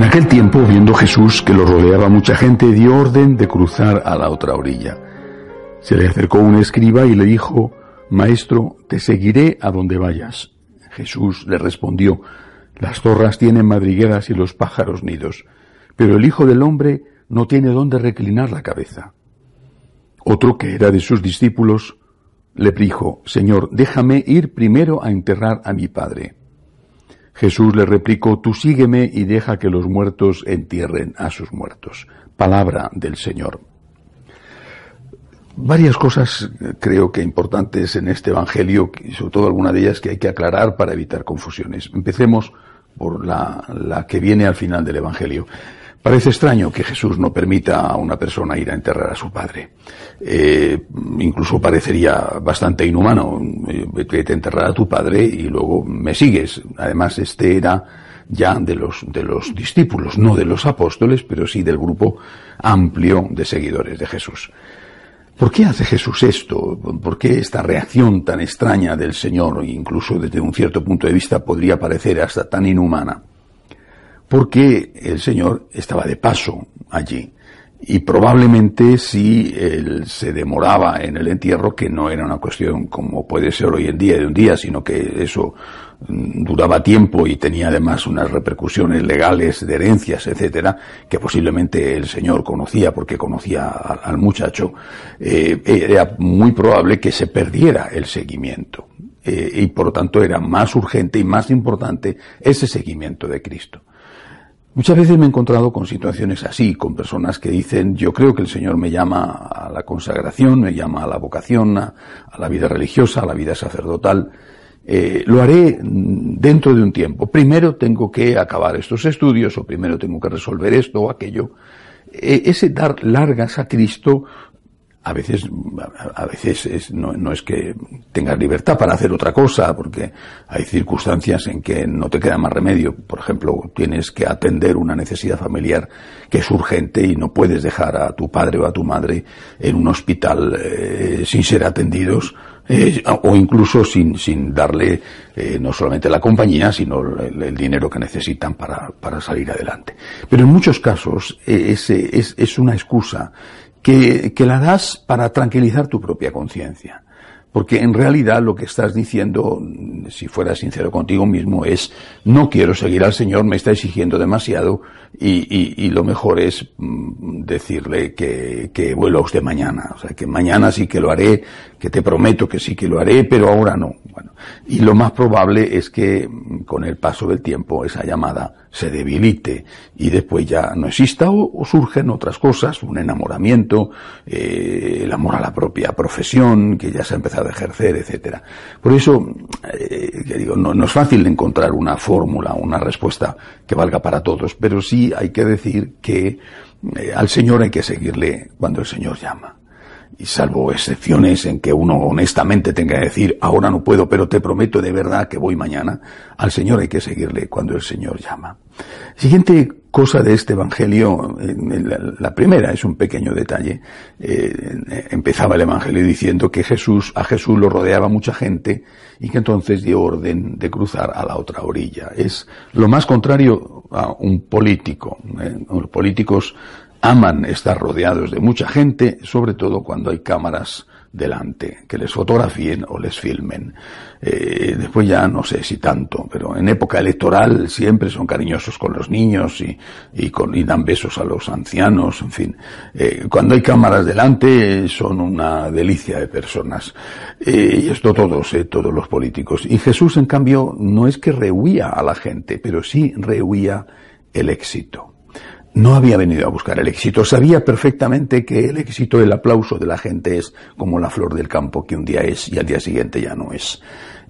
En aquel tiempo, viendo Jesús que lo rodeaba mucha gente, dio orden de cruzar a la otra orilla. Se le acercó un escriba y le dijo, Maestro, te seguiré a donde vayas. Jesús le respondió, Las zorras tienen madrigueras y los pájaros nidos, pero el Hijo del Hombre no tiene dónde reclinar la cabeza. Otro que era de sus discípulos le dijo, Señor, déjame ir primero a enterrar a mi Padre. Jesús le replicó, tú sígueme y deja que los muertos entierren a sus muertos. Palabra del Señor. Varias cosas eh, creo que importantes en este Evangelio, y sobre todo alguna de ellas que hay que aclarar para evitar confusiones. Empecemos por la, la que viene al final del Evangelio. Parece extraño que Jesús no permita a una persona ir a enterrar a su padre. Eh, incluso parecería bastante inhumano. Eh, vete a enterrar a tu padre y luego me sigues. Además, este era ya de los, de los discípulos, no de los apóstoles, pero sí del grupo amplio de seguidores de Jesús. ¿Por qué hace Jesús esto? ¿Por qué esta reacción tan extraña del Señor, incluso desde un cierto punto de vista podría parecer hasta tan inhumana? Porque el Señor estaba de paso allí. Y probablemente si él se demoraba en el entierro, que no era una cuestión como puede ser hoy en día de un día, sino que eso mm, duraba tiempo y tenía además unas repercusiones legales de herencias, etcétera, que posiblemente el señor conocía porque conocía al, muchacho, eh, era muy probable que se perdiera el seguimiento. Eh, y por lo tanto era más urgente y más importante ese seguimiento de Cristo. Muchas veces me he encontrado con situaciones así, con personas que dicen, yo creo que el Señor me llama a la consagración, me llama a la vocación, a, la vida religiosa, a la vida sacerdotal. Eh, lo haré dentro de un tiempo. Primero tengo que acabar estos estudios o primero tengo que resolver esto o aquello. Eh, ese dar largas a Cristo a veces, a veces es, no, es que tengas libertad para hacer otra cosa, porque hay circunstancias en que no te queda más remedio. Por ejemplo, tienes que atender una necesidad familiar que es urgente y no puedes dejar a tu padre o a tu madre en un hospital eh, sin ser atendidos eh, o incluso sin, sin darle eh, no solamente la compañía, sino el, dinero que necesitan para, para, salir adelante. Pero en muchos casos es, es una excusa que, que la das para tranquilizar tu propia conciencia. Porque en realidad lo que estás diciendo, si fuera sincero contigo mismo, es no quiero seguir al Señor, me está exigiendo demasiado y, y, y lo mejor es mm, decirle que, que vuelva usted mañana. O sea, que mañana sí que lo haré, que te prometo que sí que lo haré, pero ahora no. Bueno, y lo más probable es que mm, con el paso del tiempo esa llamada se debilite y después ya no exista o, surgen otras cosas, un enamoramiento, eh, el amor a la propia profesión que ya se ha empezado a ejercer, etcétera. Por eso, eh, digo, no, no es fácil encontrar una fórmula, una respuesta que valga para todos, pero sí hay que decir que eh, al Señor hay que seguirle cuando el Señor llama. Y salvo excepciones en que uno honestamente tenga que decir, ahora no puedo, pero te prometo de verdad que voy mañana, al Señor hay que seguirle cuando el Señor llama. Siguiente cosa de este Evangelio, la primera es un pequeño detalle. Eh, empezaba el Evangelio diciendo que Jesús, a Jesús lo rodeaba mucha gente y que entonces dio orden de cruzar a la otra orilla. Es lo más contrario a un político. Eh, los políticos aman estar rodeados de mucha gente, sobre todo cuando hay cámaras delante, que les fotografíen o les filmen. Eh, después ya no sé si tanto, pero en época electoral siempre son cariñosos con los niños y, y, con, dan besos a los ancianos, en fin. Eh, cuando hay cámaras delante son una delicia de personas. Eh, y esto todos, eh, todos los políticos. Y Jesús, en cambio, no es que rehuía a la gente, pero sí rehuía el éxito no había venido a buscar el éxito, sabía perfectamente que el éxito, el aplauso de la gente es como la flor del campo que un día es y al día siguiente ya no es.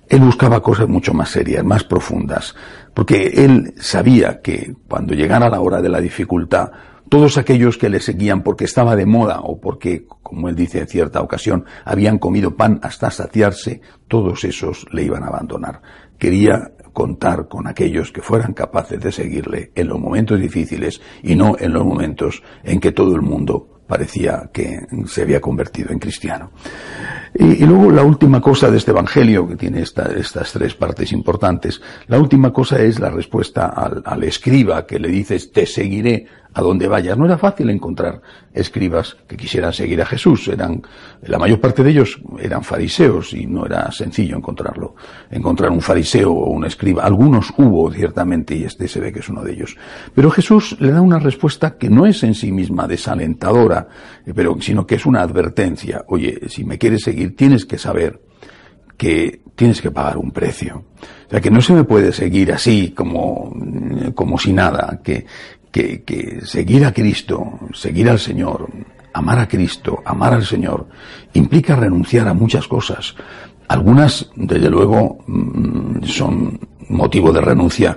Él buscaba cosas mucho más serias, más profundas, porque él sabía que cuando llegara la hora de la dificultad, todos aquellos que le seguían porque estaba de moda o porque, como él dice en cierta ocasión, habían comido pan hasta saciarse, todos esos le iban a abandonar. Quería contar con aquellos que fueran capaces de seguirle en los momentos difíciles y no en los momentos en que todo el mundo parecía que se había convertido en cristiano. Y, luego la última cosa de este Evangelio, que tiene estas tres partes importantes, la última cosa es la respuesta al, al escriba que le dices, te seguiré a donde vayas. No era fácil encontrar escribas que quisieran seguir a Jesús. Eran, la mayor parte de ellos eran fariseos y no era sencillo encontrarlo. Encontrar un fariseo o un escriba. Algunos hubo, ciertamente, y este se ve que es uno de ellos. Pero Jesús le da una respuesta que no es en sí misma desalentadora, eh, pero, sino que es una advertencia. Oye, si me quieres seguir, tienes que saber que tienes que pagar un precio. O sea, que no se me puede seguir así como, como si nada, que, que, que seguir a Cristo, seguir al Señor, amar a Cristo, amar al Señor, implica renunciar a muchas cosas. Algunas, desde luego, mm, son motivo de renuncia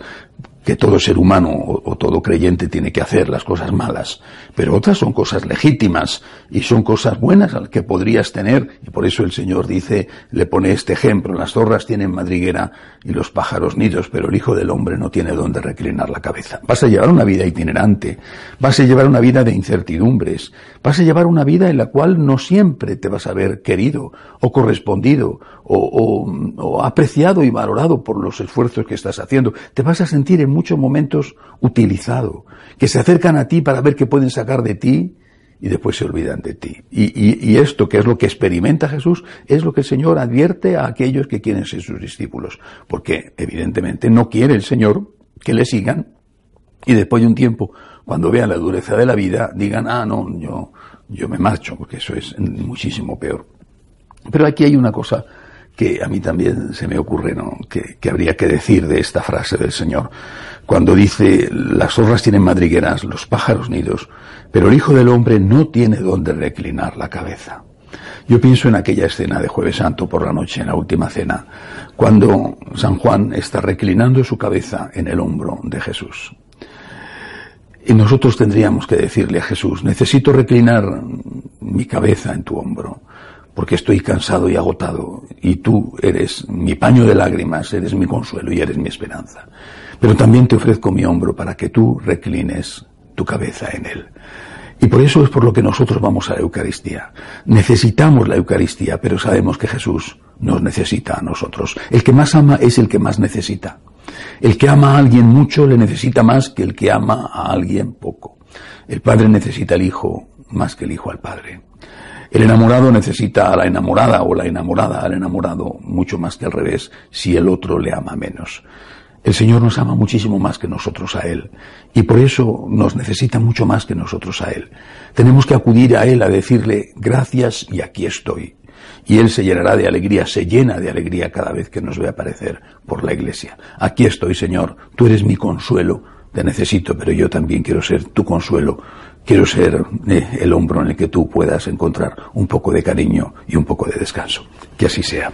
que todo ser humano o, todo creyente tiene que hacer las cosas malas, pero otras son cosas legítimas y son cosas buenas que podrías tener y por eso el Señor dice, le pone este ejemplo, las zorras tienen madriguera y los pájaros nidos, pero el Hijo del Hombre no tiene donde reclinar la cabeza. Vas a llevar una vida itinerante, vas a llevar una vida de incertidumbres, vas a llevar una vida en la cual no siempre te vas a ver querido o correspondido o, o apreciado y valorado por los esfuerzos que estás haciendo. Te vas a sentir en muchos momentos utilizado, que se acercan a ti para ver qué pueden sacar de ti y después se olvidan de ti. Y, esto, que es lo que experimenta Jesús, es lo que el Señor advierte a aquellos que quieren ser sus discípulos, porque evidentemente no quiere el Señor que le sigan y después de un tiempo, cuando vean la dureza de la vida, digan, ah, no, yo, yo me marcho, porque eso es muchísimo peor. Pero aquí hay una cosa que a mí también se me ocurre, ¿no? Que, habría que decir de esta frase del Señor. Cuando dice, las zorras tienen madrigueras, los pájaros nidos, pero el Hijo del Hombre no tiene donde reclinar la cabeza. Yo pienso en aquella escena de Jueves Santo por la noche, en la última cena, cuando San Juan está reclinando su cabeza en el hombro de Jesús. Y nosotros tendríamos que decirle a Jesús, necesito reclinar mi cabeza en tu hombro porque estoy cansado y agotado, y tú eres mi paño de lágrimas, eres mi consuelo y eres mi esperanza. Pero también te ofrezco mi hombro para que tú reclines tu cabeza en él. Y por eso es por lo que nosotros vamos a la Eucaristía. Necesitamos la Eucaristía, pero sabemos que Jesús nos necesita a nosotros. El que más ama es el que más necesita. El que ama a alguien mucho le necesita más que el que ama a alguien poco. El Padre necesita al Hijo más que el Hijo al Padre. El enamorado necesita a la enamorada o la enamorada al enamorado mucho más que al revés si el otro le ama menos. El Señor nos ama muchísimo más que nosotros a Él y por eso nos necesita mucho más que nosotros a Él. Tenemos que acudir a Él a decirle gracias y aquí estoy. Y Él se llenará de alegría, se llena de alegría cada vez que nos ve aparecer por la iglesia. Aquí estoy, Señor, tú eres mi consuelo, te necesito, pero yo también quiero ser tu consuelo quiero ser eh, el hombro en el que tú puedas encontrar un poco de cariño y un poco de descanso. Que así sea.